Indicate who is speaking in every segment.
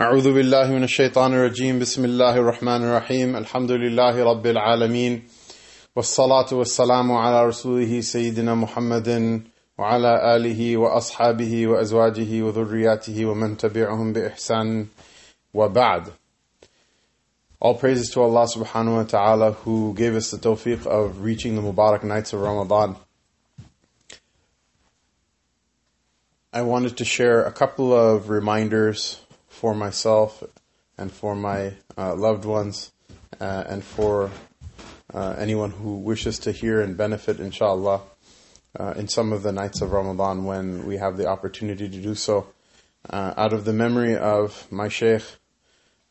Speaker 1: أعوذ بالله من الشيطان الرجيم بسم الله الرحمن الرحيم الحمد لله رب العالمين والصلاة والسلام على رسوله سيدنا محمد وعلى آله وأصحابه وأزواجه وذرياته ومن تبعهم بإحسان وبعد All praises to Allah subhanahu wa ta'ala who gave us the tawfiq of reaching the Mubarak nights of Ramadan. I wanted to share a couple of reminders for myself and for my uh, loved ones uh, and for uh, anyone who wishes to hear and benefit, inshallah, uh, in some of the nights of Ramadan when we have the opportunity to do so. Uh, out of the memory of my Shaykh,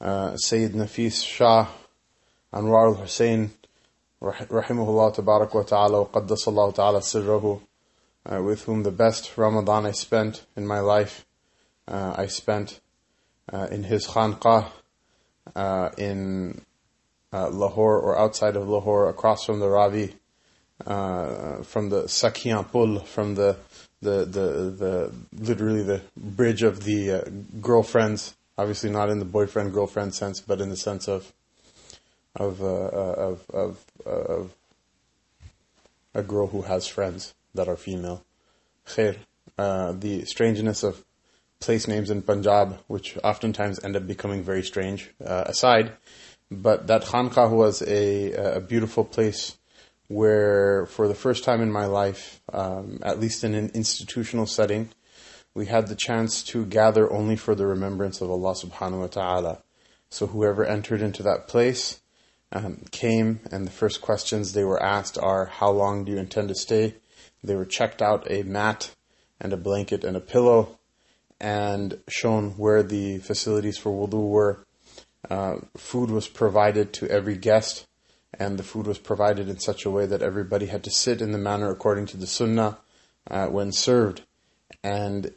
Speaker 1: uh, Sayyid Nafis Shah Anwar al-Hussein, rahimahullah tabarak wa ta'ala, qaddasallahu ta'ala sirrahu, with whom the best Ramadan I spent in my life, I spent uh, in his khanqah uh, in uh, Lahore or outside of Lahore, across from the Ravi, uh, from the Sakiyan Pul, from the the the the literally the bridge of the uh, girlfriends. Obviously, not in the boyfriend girlfriend sense, but in the sense of of uh, of of of a girl who has friends that are female. Khair. the strangeness of place names in Punjab, which oftentimes end up becoming very strange, uh, aside. But that Khanqah was a, a beautiful place where, for the first time in my life, um, at least in an institutional setting, we had the chance to gather only for the remembrance of Allah subhanahu wa ta'ala. So whoever entered into that place um, came, and the first questions they were asked are, How long do you intend to stay? They were checked out a mat and a blanket and a pillow and shown where the facilities for wudu were. Uh, food was provided to every guest, and the food was provided in such a way that everybody had to sit in the manner according to the sunnah uh, when served, and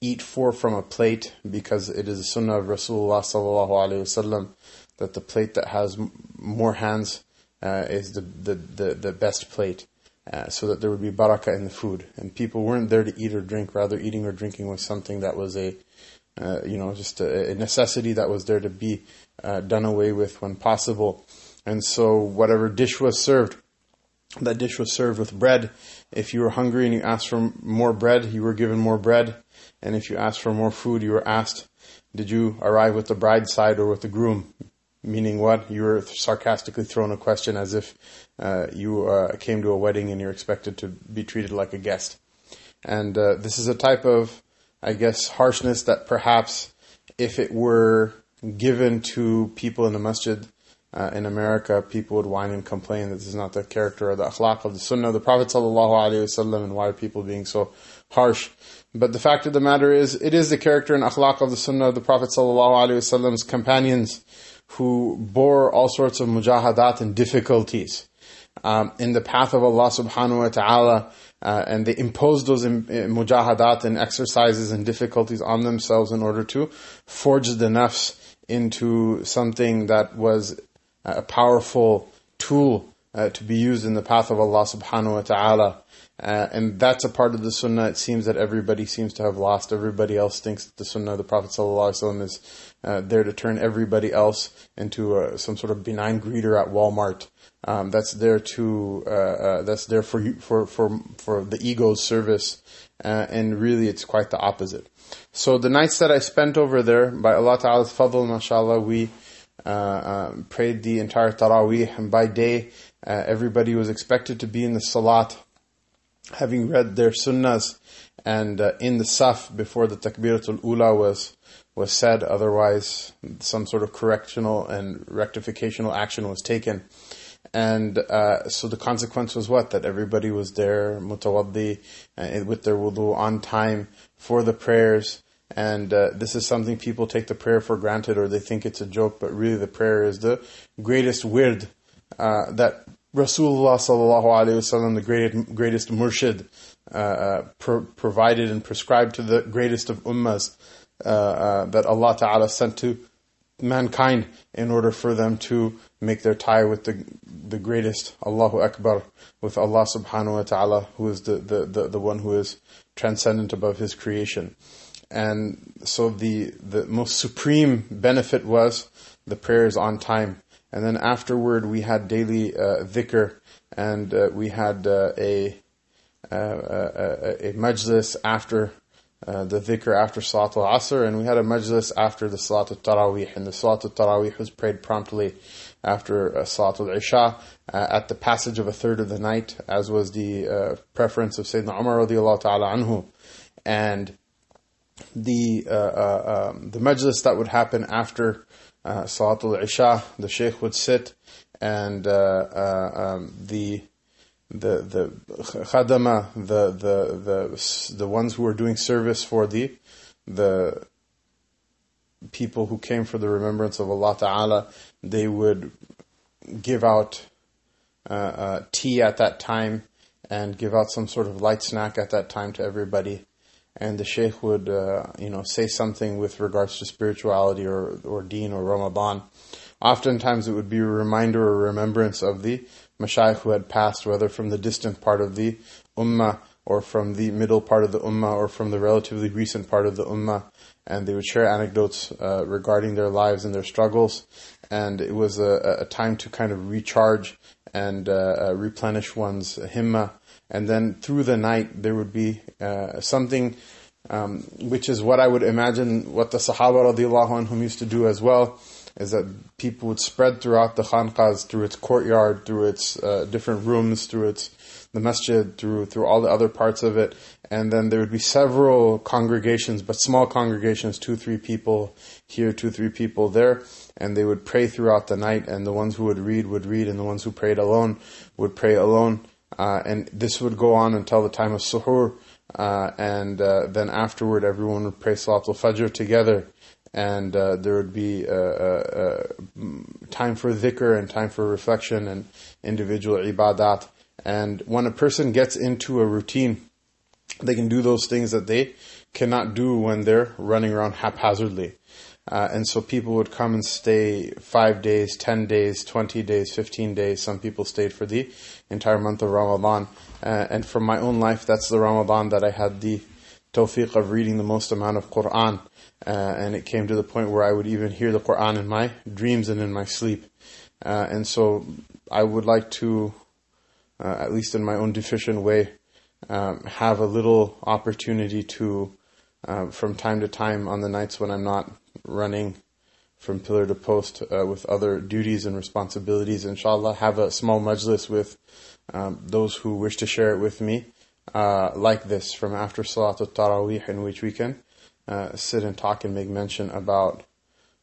Speaker 1: eat four from a plate because it is the sunnah of Rasulullah that the plate that has more hands uh, is the, the, the, the best plate. Uh, so that there would be barakah in the food. And people weren't there to eat or drink, rather eating or drinking was something that was a, uh, you know, just a, a, necessity that was there to be uh, done away with when possible. And so whatever dish was served, that dish was served with bread. If you were hungry and you asked for more bread, you were given more bread. And if you asked for more food, you were asked, did you arrive with the bride's side or with the groom? Meaning what? You were sarcastically thrown a question as if uh, you uh, came to a wedding and you're expected to be treated like a guest. And uh, this is a type of, I guess, harshness that perhaps if it were given to people in the masjid uh, in America, people would whine and complain that this is not the character or the akhlaq of the sunnah of the Prophet ﷺ and why are people being so harsh. But the fact of the matter is, it is the character and akhlaq of the sunnah of the Prophet ﷺ's companions who bore all sorts of mujahadat and difficulties um, in the path of Allah subhanahu wa ta'ala uh, and they imposed those in, in mujahadat and exercises and difficulties on themselves in order to forge the nafs into something that was a powerful tool uh, to be used in the path of Allah subhanahu wa ta'ala. Uh, and that's a part of the sunnah it seems that everybody seems to have lost. Everybody else thinks that the sunnah of the Prophet ﷺ is uh, there to turn everybody else into a, some sort of benign greeter at Walmart. Um, that's there to uh, uh, that's there for you, for for for the ego's service, uh, and really it's quite the opposite. So the nights that I spent over there, by Allah Ta'ala's fadl, mashallah, we uh, prayed the entire Taraweeh, and by day uh, everybody was expected to be in the Salat, having read their sunnahs, and in the Saf before the Takbiratul Ula was was said, otherwise some sort of correctional and rectificational action was taken. And uh, so the consequence was what? That everybody was there, mutawaddi, uh, with their wudu on time for the prayers. And uh, this is something people take the prayer for granted or they think it's a joke, but really the prayer is the greatest wird uh, that Rasulullah sallallahu alaihi wasallam, the greatest, greatest murshid, uh, uh, pro- provided and prescribed to the greatest of ummahs uh, uh, that Allah Ta'ala sent to mankind in order for them to make their tie with the the greatest Allahu Akbar with Allah subhanahu wa ta'ala who is the, the, the, the one who is transcendent above his creation. and so the the most supreme benefit was the prayers on time. And then afterward, we had daily uh, and uh, we had uh, a, uh, a, a majlis after uh, the dhikr after Salat al-Asr, and we had a majlis after the Salat al-Taraweeh, and the Salat al-Taraweeh was prayed promptly after uh, Salat al-Isha uh, at the passage of a third of the night, as was the uh, preference of Sayyidina Umar radiallahu ta'ala anhu. And the, uh, uh, um, the majlis that would happen after uh, Salat al-Isha, the Shaykh would sit and um, the the the khadama, the the the the ones who were doing service for the the people who came for the remembrance of Allah Taala, they would give out uh, uh, tea at that time and give out some sort of light snack at that time to everybody. And the sheikh would, uh, you know, say something with regards to spirituality or or Deen or Ramadan. Oftentimes, it would be a reminder or remembrance of the mashayikh who had passed, whether from the distant part of the ummah or from the middle part of the ummah or from the relatively recent part of the ummah. And they would share anecdotes uh, regarding their lives and their struggles. And it was a, a time to kind of recharge and uh, uh, replenish one's himma. And then through the night, there would be uh, something um, which is what I would imagine what the Sahaba radiallahu anhum used to do as well is that people would spread throughout the khanqahs, through its courtyard, through its uh, different rooms, through its the masjid, through through all the other parts of it, and then there would be several congregations, but small congregations, two, three people here, two, three people there, and they would pray throughout the night, and the ones who would read would read, and the ones who prayed alone would pray alone, uh, and this would go on until the time of suhoor, uh, and uh, then afterward everyone would pray Salatul Fajr together and uh, there would be uh, uh, time for dhikr and time for reflection and individual ibadat. And when a person gets into a routine, they can do those things that they cannot do when they're running around haphazardly. Uh, and so people would come and stay five days, ten days, twenty days, fifteen days. Some people stayed for the entire month of Ramadan. Uh, and from my own life, that's the Ramadan that I had the tawfiq of reading the most amount of Quran. Uh, and it came to the point where I would even hear the Quran in my dreams and in my sleep. Uh, and so I would like to, uh, at least in my own deficient way, um, have a little opportunity to, uh, from time to time on the nights when I'm not running from pillar to post uh, with other duties and responsibilities, inshallah, have a small majlis with um, those who wish to share it with me, uh, like this from after Salatul Taraweeh, in which we can uh, sit and talk and make mention about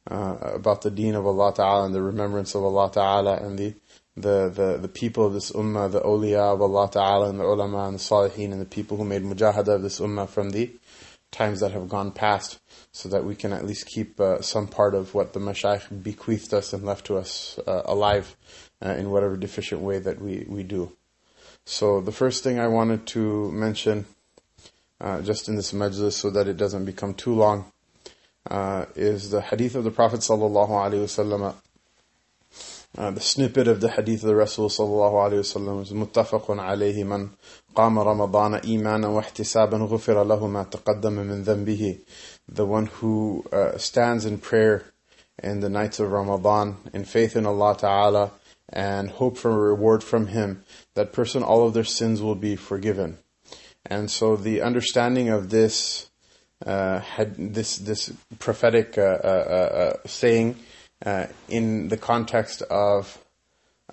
Speaker 1: uh, about the deen of Allah Ta'ala and the remembrance of Allah Ta'ala and the, the, the, the people of this ummah, the awliya of Allah Ta'ala and the ulama and the salihin and the people who made mujahada of this ummah from the times that have gone past so that we can at least keep uh, some part of what the mashayikh bequeathed us and left to us uh, alive uh, in whatever deficient way that we, we do. So the first thing I wanted to mention uh, just in this majlis so that it doesn't become too long, uh, is the hadith of the Prophet sallallahu alaihi wasallam. Uh, the snippet of the hadith of the Rasul sallallahu alayhi wasallam is muttafaqun alayhi man qama ramadana imana wa ihtisaban ghufira lahu ma taqaddama min dhanbihi. The one who uh, stands in prayer in the nights of Ramadan in faith in Allah Ta'ala and hope for a reward from Him, that person, all of their sins will be forgiven. And so the understanding of this, uh, had this, this prophetic, uh, uh, uh saying uh, in the context of,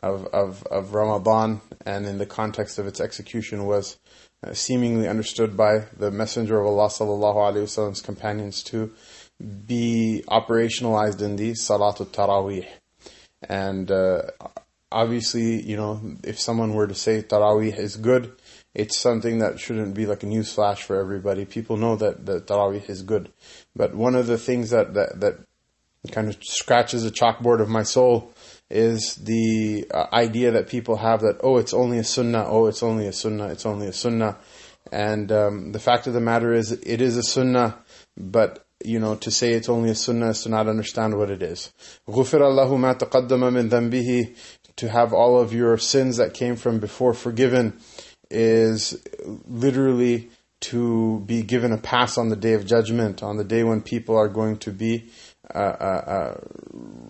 Speaker 1: of of of Ramadan and in the context of its execution was uh, seemingly understood by the Messenger of Allah sallallahu alaihi wasallam's companions to be operationalized in the Salatul Taraweeh. And obviously, you know, if someone were to say Taraweeh is good, it's something that shouldn't be like a news flash for everybody. People know that the Tarawih is good. But one of the things that, that, that kind of scratches the chalkboard of my soul is the uh, idea that people have that, oh, it's only a sunnah, oh, it's only a sunnah, it's only a sunnah. And um, the fact of the matter is, it is a sunnah, but you know, to say it's only a sunnah is to not understand what it is. غُفِرَ اللَّهُ مَا تَقَدَّمَ مِن ذَنْبِهِ To have all of your sins that came from before forgiven is literally to be given a pass on the day of judgment, on the day when people are going to be uh, uh, uh,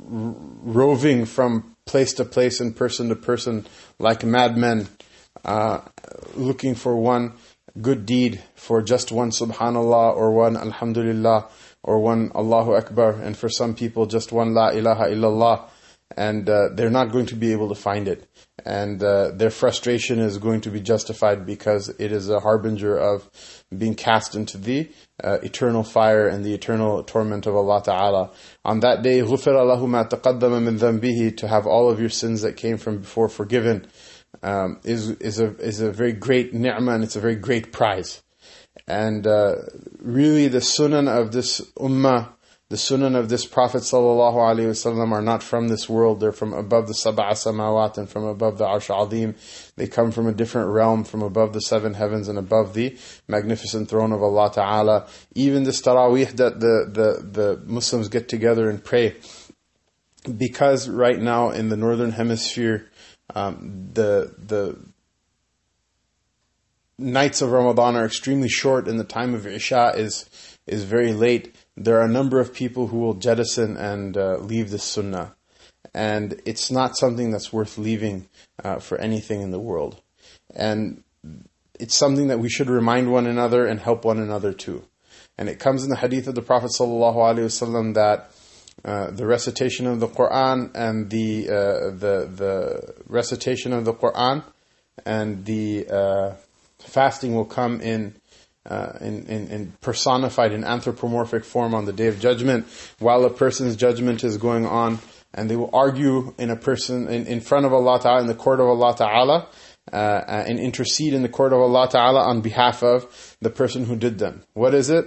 Speaker 1: roving from place to place and person to person like madmen, uh, looking for one good deed, for just one subhanallah or one alhamdulillah or one Allahu Akbar, and for some people just one la ilaha illallah, and uh, they're not going to be able to find it and uh, their frustration is going to be justified because it is a harbinger of being cast into the uh, eternal fire and the eternal torment of Allah Ta'ala. On that day, غُفِرَ لَهُ مَا تَقَدَّمَ مِن ذَنْبِهِ To have all of your sins that came from before forgiven um, is, is, a, is a very great ni'mah and it's a very great prize. And uh, really the sunnah of this ummah the sunan of this Prophet ﷺ are not from this world. They're from above the sab'a samawat and from above the arsh azim. They come from a different realm, from above the seven heavens and above the magnificent throne of Allah Ta'ala. Even this taraweeh that the, the, the Muslims get together and pray, because right now in the northern hemisphere, um, the, the nights of Ramadan are extremely short and the time of Isha is, is very late there are a number of people who will jettison and uh, leave the sunnah. And it's not something that's worth leaving uh, for anything in the world. And it's something that we should remind one another and help one another too. And it comes in the hadith of the Prophet ﷺ that uh, the recitation of the Quran and the uh, the the recitation of the Quran and the uh, fasting will come in uh, in, in, in, personified in anthropomorphic form on the day of judgment, while a person's judgment is going on, and they will argue in a person in, in front of Allah Ta'ala, in the court of Allah Ta'ala, uh, uh, and intercede in the court of Allah Ta'ala on behalf of the person who did them. What is it?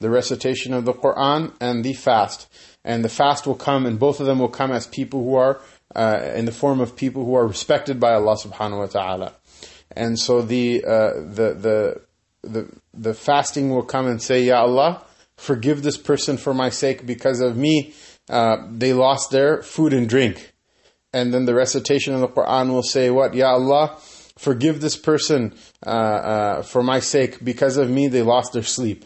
Speaker 1: The recitation of the Quran and the fast. And the fast will come, and both of them will come as people who are, uh, in the form of people who are respected by Allah Subhanahu wa Ta'ala. And so the, uh, the, the, the, the fasting will come and say, Ya Allah, forgive this person for my sake because of me. Uh, they lost their food and drink. And then the recitation of the Quran will say, what? Ya Allah, forgive this person uh, uh, for my sake because of me they lost their sleep.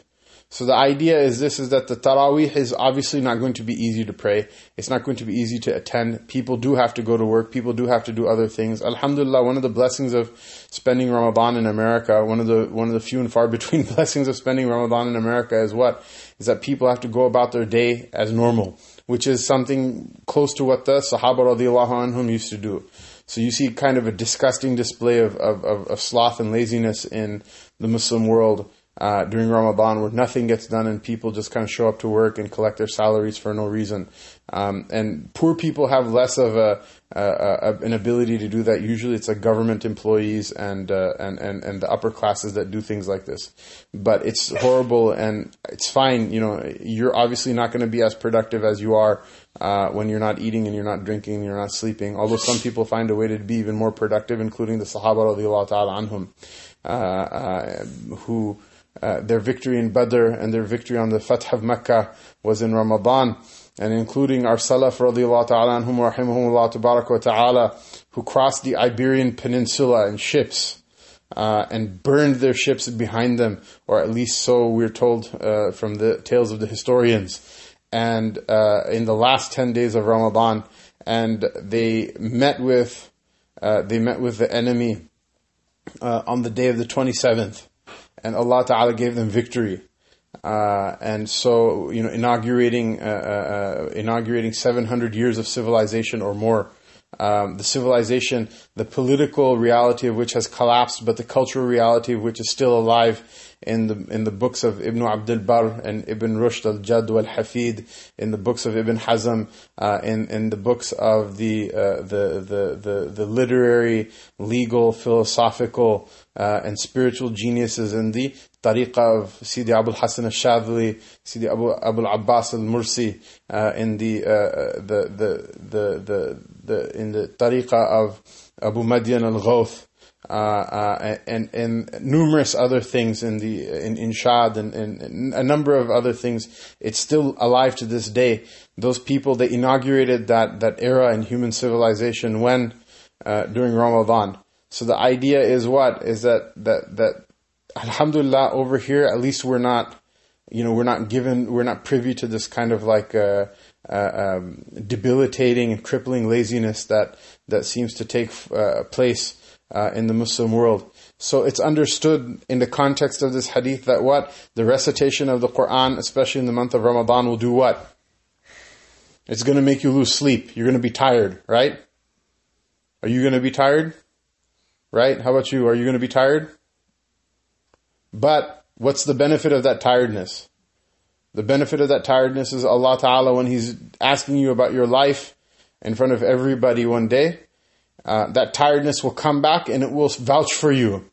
Speaker 1: So the idea is this is that the Taraweeh is obviously not going to be easy to pray. It's not going to be easy to attend. People do have to go to work. People do have to do other things. Alhamdulillah, one of the blessings of spending Ramadan in America, one of the one of the few and far between blessings of spending Ramadan in America is what? Is that people have to go about their day as normal, which is something close to what the Sahaba radiallahu anhum used to do. So you see kind of a disgusting display of, of, of, of sloth and laziness in the Muslim world uh, during Ramadan where nothing gets done and people just kind of show up to work and collect their salaries for no reason. Um, and poor people have less of a, a, a, an ability to do that. Usually, it's like government employees and, uh, and and and the upper classes that do things like this. But it's horrible, and it's fine. You know, you're obviously not going to be as productive as you are uh, when you're not eating and you're not drinking and you're not sleeping. Although some people find a way to be even more productive, including the Sahaba radiallahu ta'ala anhum, uh, uh, who uh, their victory in Badr and their victory on the Fath of Mecca was in Ramadan, and including our Salaf radiallahu ta'ala anhum ta'ala, who crossed the Iberian Peninsula in ships, uh, and burned their ships behind them, or at least so we're told uh, from the tales of the historians. And uh, in the last 10 days of Ramadan, and they met with, uh, they met with the enemy on the day of the 27th and Allah Ta'ala gave them victory. Uh, and so, you know, inaugurating, uh, uh, uh inaugurating 700 years of civilization or more. Um, the civilization, the political reality of which has collapsed, but the cultural reality of which is still alive in the in the books of Ibn Abdul and Ibn Rushd al Jad wal Hafid, in the books of Ibn Hazm, uh, in in the books of the uh, the, the the the literary, legal, philosophical uh, and spiritual geniuses in the tariqah of Sidi Abu Hassan al-Shadli, Sidi Abu, Abu Abbas al-Mursi, uh, in the, uh, the, the, the, the, the, in the tariqah of Abu Madian al-Ghawth, uh, uh, and, and numerous other things in the, in, in Shad and, and, a number of other things. It's still alive to this day. Those people, they inaugurated that, that era in human civilization when, uh, during Ramadan. So the idea is what? Is that, that, that alhamdulillah, over here, at least we're not, you know, we're not given, we're not privy to this kind of like, uh, uh, um, debilitating and crippling laziness that, that seems to take uh, place uh, in the Muslim world. So it's understood in the context of this hadith that what? The recitation of the Quran, especially in the month of Ramadan, will do what? It's going to make you lose sleep. You're going to be tired, right? Are you going to be tired? Right? How about you? Are you going to be tired? But what's the benefit of that tiredness? The benefit of that tiredness is Allah Ta'ala when He's asking you about your life in front of everybody one day, uh, that tiredness will come back and it will vouch for you.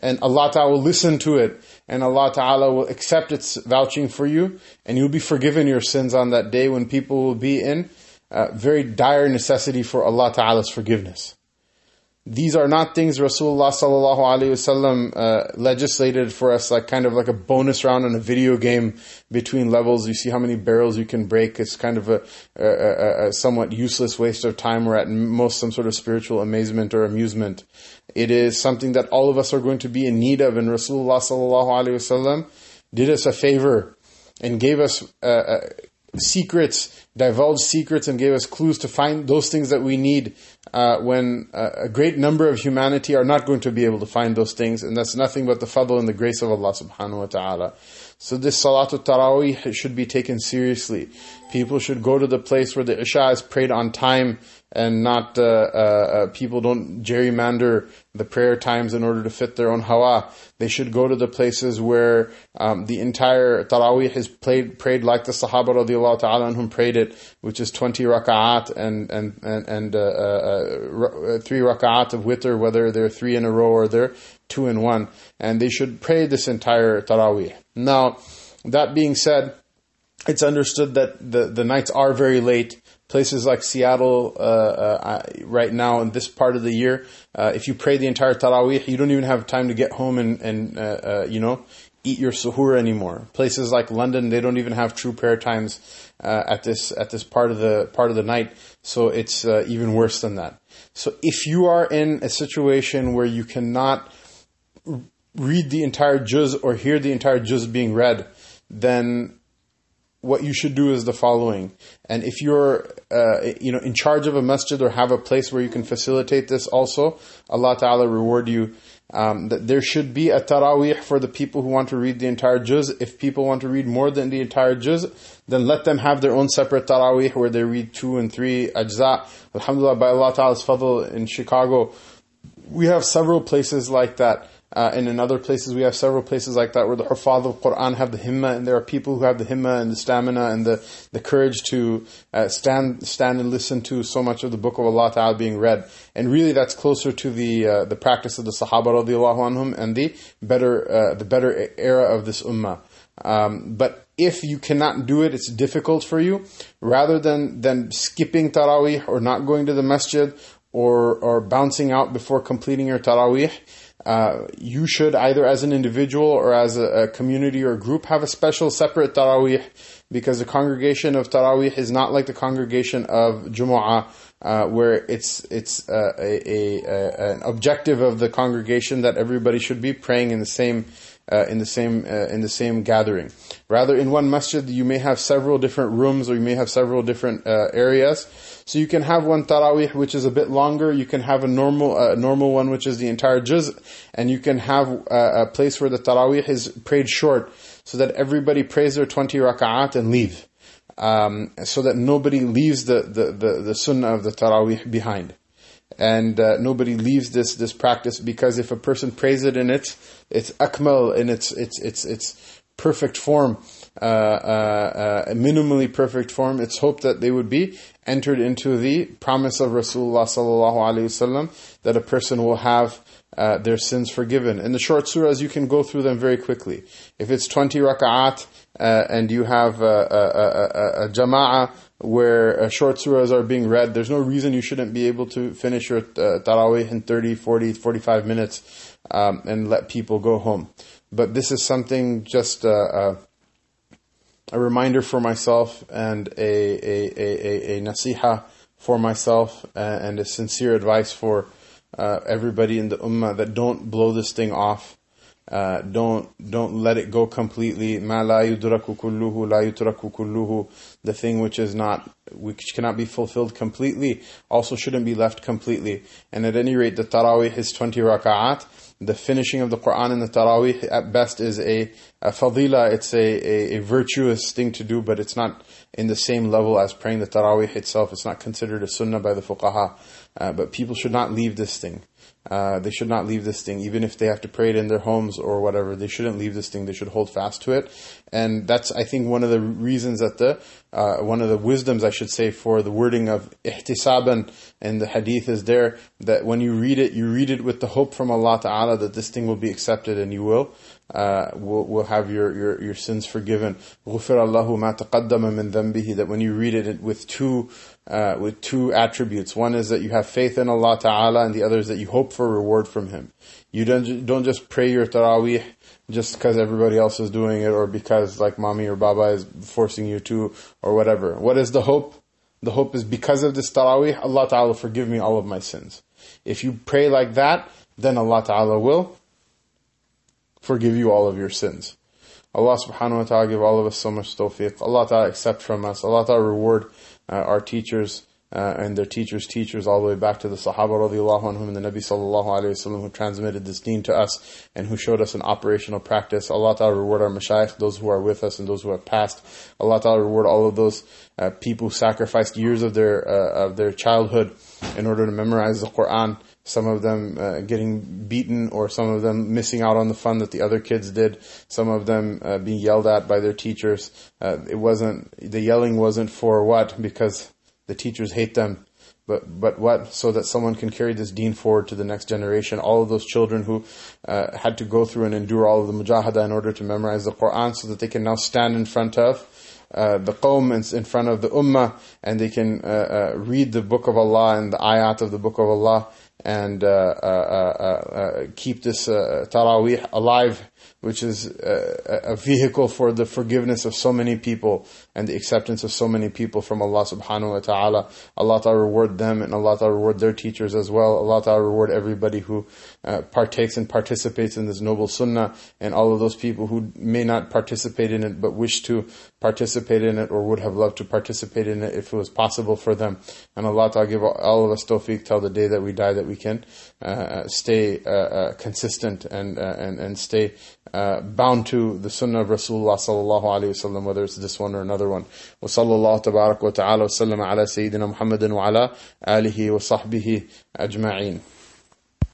Speaker 1: And Allah Ta'ala will listen to it. And Allah Ta'ala will accept its vouching for you. And you'll be forgiven your sins on that day when people will be in uh, very dire necessity for Allah Ta'ala's forgiveness these are not things Rasulullah sallallahu alaihi wasallam uh, legislated for us, like kind of like a bonus round in a video game between levels. You see how many barrels you can break. It's kind of a, a, a somewhat useless waste of time, or at most some sort of spiritual amazement or amusement. It is something that all of us are going to be in need of, and Rasulullah sallallahu alaihi wasallam did us a favor and gave us uh, uh, secrets, divulged secrets, and gave us clues to find those things that we need uh, when uh, a great number of humanity are not going to be able to find those things, and that's nothing but the fadl and the grace of Allah subhanahu wa ta'ala. So this Salatul Taraweeh should be taken seriously. People should go to the place where the Isha is prayed on time and not uh, uh, uh, people don't gerrymander the prayer times in order to fit their own hawa. They should go to the places where um, the entire Taraweeh is played, prayed like the Sahaba radiallahu ta'ala and whom prayed it, which is 20 raka'at and, and, and, and uh, uh, uh, three raka'at of witr, whether they're three in a row or they're two in one. And they should pray this entire Taraweeh. Now, that being said, it's understood that the, the nights are very late places like Seattle uh, uh, right now in this part of the year, uh, if you pray the entire Taraweeh, you don't even have time to get home and, and uh, uh, you know, eat your suhoor anymore. Places like London, they don't even have true prayer times uh, at this at this part of the part of the night, so it's even worse than that. So if you are in a situation where you cannot read the entire juz or hear the entire juz being read, then what you should do is the following. And if you're, uh, you know, in charge of a masjid or have a place where you can facilitate this also, Allah Ta'ala reward you. Um, that there should be a taraweeh for the people who want to read the entire juz. If people want to read more than the entire juz, then let them have their own separate taraweeh where they read two and three ajza. Alhamdulillah, by Allah Ta'ala's fadl in Chicago, we have several places like that. Uh, and in other places, we have several places like that where the Hufadh of Quran have the himma, and there are people who have the himma and the stamina and the, the courage to uh, stand stand and listen to so much of the Book of Allah Ta'ala being read. And really, that's closer to the uh, the practice of the Sahaba radiallahu anhum and the better uh, the better era of this ummah. Um, but if you cannot do it, it's difficult for you. Rather than than skipping tarawih or not going to the masjid or or bouncing out before completing your tarawih uh, you should either as an individual or as a, a, community or group have a special separate tarawih because the congregation of tarawih is not like the congregation of Jumu'ah uh, where it's it's uh, a, a, a, an objective of the congregation that everybody should be praying in the same uh, in the same uh, in the same gathering. Rather, in one masjid, you may have several different rooms, or you may have several different uh, areas. So you can have one tarawih which is a bit longer. You can have a normal uh, normal one which is the entire juz, and you can have uh, a place where the tarawih is prayed short, so that everybody prays their twenty rak'at and leave. Um, so that nobody leaves the, the, the, the sunnah of the tarawih behind and uh, nobody leaves this this practice because if a person prays it in its its akmal in its its its its perfect form, uh, uh, uh, minimally perfect form, it's hoped that they would be entered into the promise of Rasulullah sallallahu alaihi wasallam that a person will have. Uh, their sins forgiven. In the short surahs, you can go through them very quickly. If it's 20 raka'at, uh, and you have a, a, a, a jama'ah where uh, short surahs are being read, there's no reason you shouldn't be able to finish your uh, tarawih in 30, 40, 45 minutes um, and let people go home. But this is something just uh, uh a reminder for myself and a, a, a, a, nasiha for myself and a sincere advice for uh, everybody in the ummah that don't blow this thing off. Uh, don't don't let it go completely. Ma la yudraku kulluhu, la yutraku kulluhu. The thing which is not, which cannot be fulfilled completely, also shouldn't be left completely. And at any rate, the tarawih is 20 raka'at. The finishing of the Quran in the tarawih at best is a, a fadila. It's a, a, a virtuous thing to do, but it's not in the same level as praying the tarawih itself. It's not considered a sunnah by the fuqaha. Uh, but people should not leave this thing. Uh, they should not leave this thing, even if they have to pray it in their homes or whatever. They shouldn't leave this thing. They should hold fast to it. And that's, I think, one of the reasons that the, uh, one of the wisdoms, I should say, for the wording of ihtisaban in the hadith is there, that when you read it, you read it with the hope from Allah Ta'ala that this thing will be accepted and you will uh, will will have your, your, your sins forgiven. غُفِرَ اللَّهُ مَا تَقَدَّمَ مِن ذَنْبِهِ That when you read it with two uh, with two attributes. One is that you have faith in Allah Ta'ala and the other is that you hope for reward from Him. You don't, don't just pray your Taraweeh just because everybody else is doing it or because like mommy or baba is forcing you to or whatever. What is the hope? The hope is because of this Taraweeh, Allah Ta'ala forgive me all of my sins. If you pray like that, then Allah Ta'ala will forgive you all of your sins. Allah subhanahu wa ta'ala give all of us so much tawfiq. Allah ta'ala accept from us. Allah ta'ala reward uh, our teachers uh, and their teachers' teachers all the way back to the Sahaba radiallahu anhum and the Nabi sallallahu alayhi wasallam who transmitted this deen to us and who showed us an operational practice. Allah ta'ala reward our mashayikh, those who are with us and those who have passed. Allah ta'ala reward all of those uh, people who sacrificed years of their, uh, of their childhood in order to memorize the Quran some of them uh, getting beaten or some of them missing out on the fun that the other kids did, some of them uh, being yelled at by their teachers. Uh, it wasn't, the yelling wasn't for what? Because the teachers hate them. But, but what? So that someone can carry this deen forward to the next generation. All of those children who uh, had to go through and endure all of the mujahada in order to memorize the Quran so that they can now stand in front of uh, the qawm in front of the ummah and they can uh, uh, read the book of Allah and the ayat of the book of Allah and uh, uh, uh, keep this Taraweeh alive which is a, a, vehicle for the forgiveness of so many people and the acceptance of so many people from Allah subhanahu wa ta'ala. Allah ta'ala reward them and Allah ta'ala reward their teachers as well. Allah ta'ala reward everybody who uh, partakes and participates in this noble sunnah and all of those people who may not participate in it but wish to participate in it or would have loved to participate in it if it was possible for them. And Allah ta'ala give all of us tawfiq till the day that we die that we can uh, stay uh, uh consistent and, uh, and, and stay uh, bound to the sunnah of Rasulullah sallallahu alayhi wasallam, whether it's this one or another one. وصلى الله تبارك وتعالى وسلم على سيدنا محمد وعلى آله وصحبه أجمعين.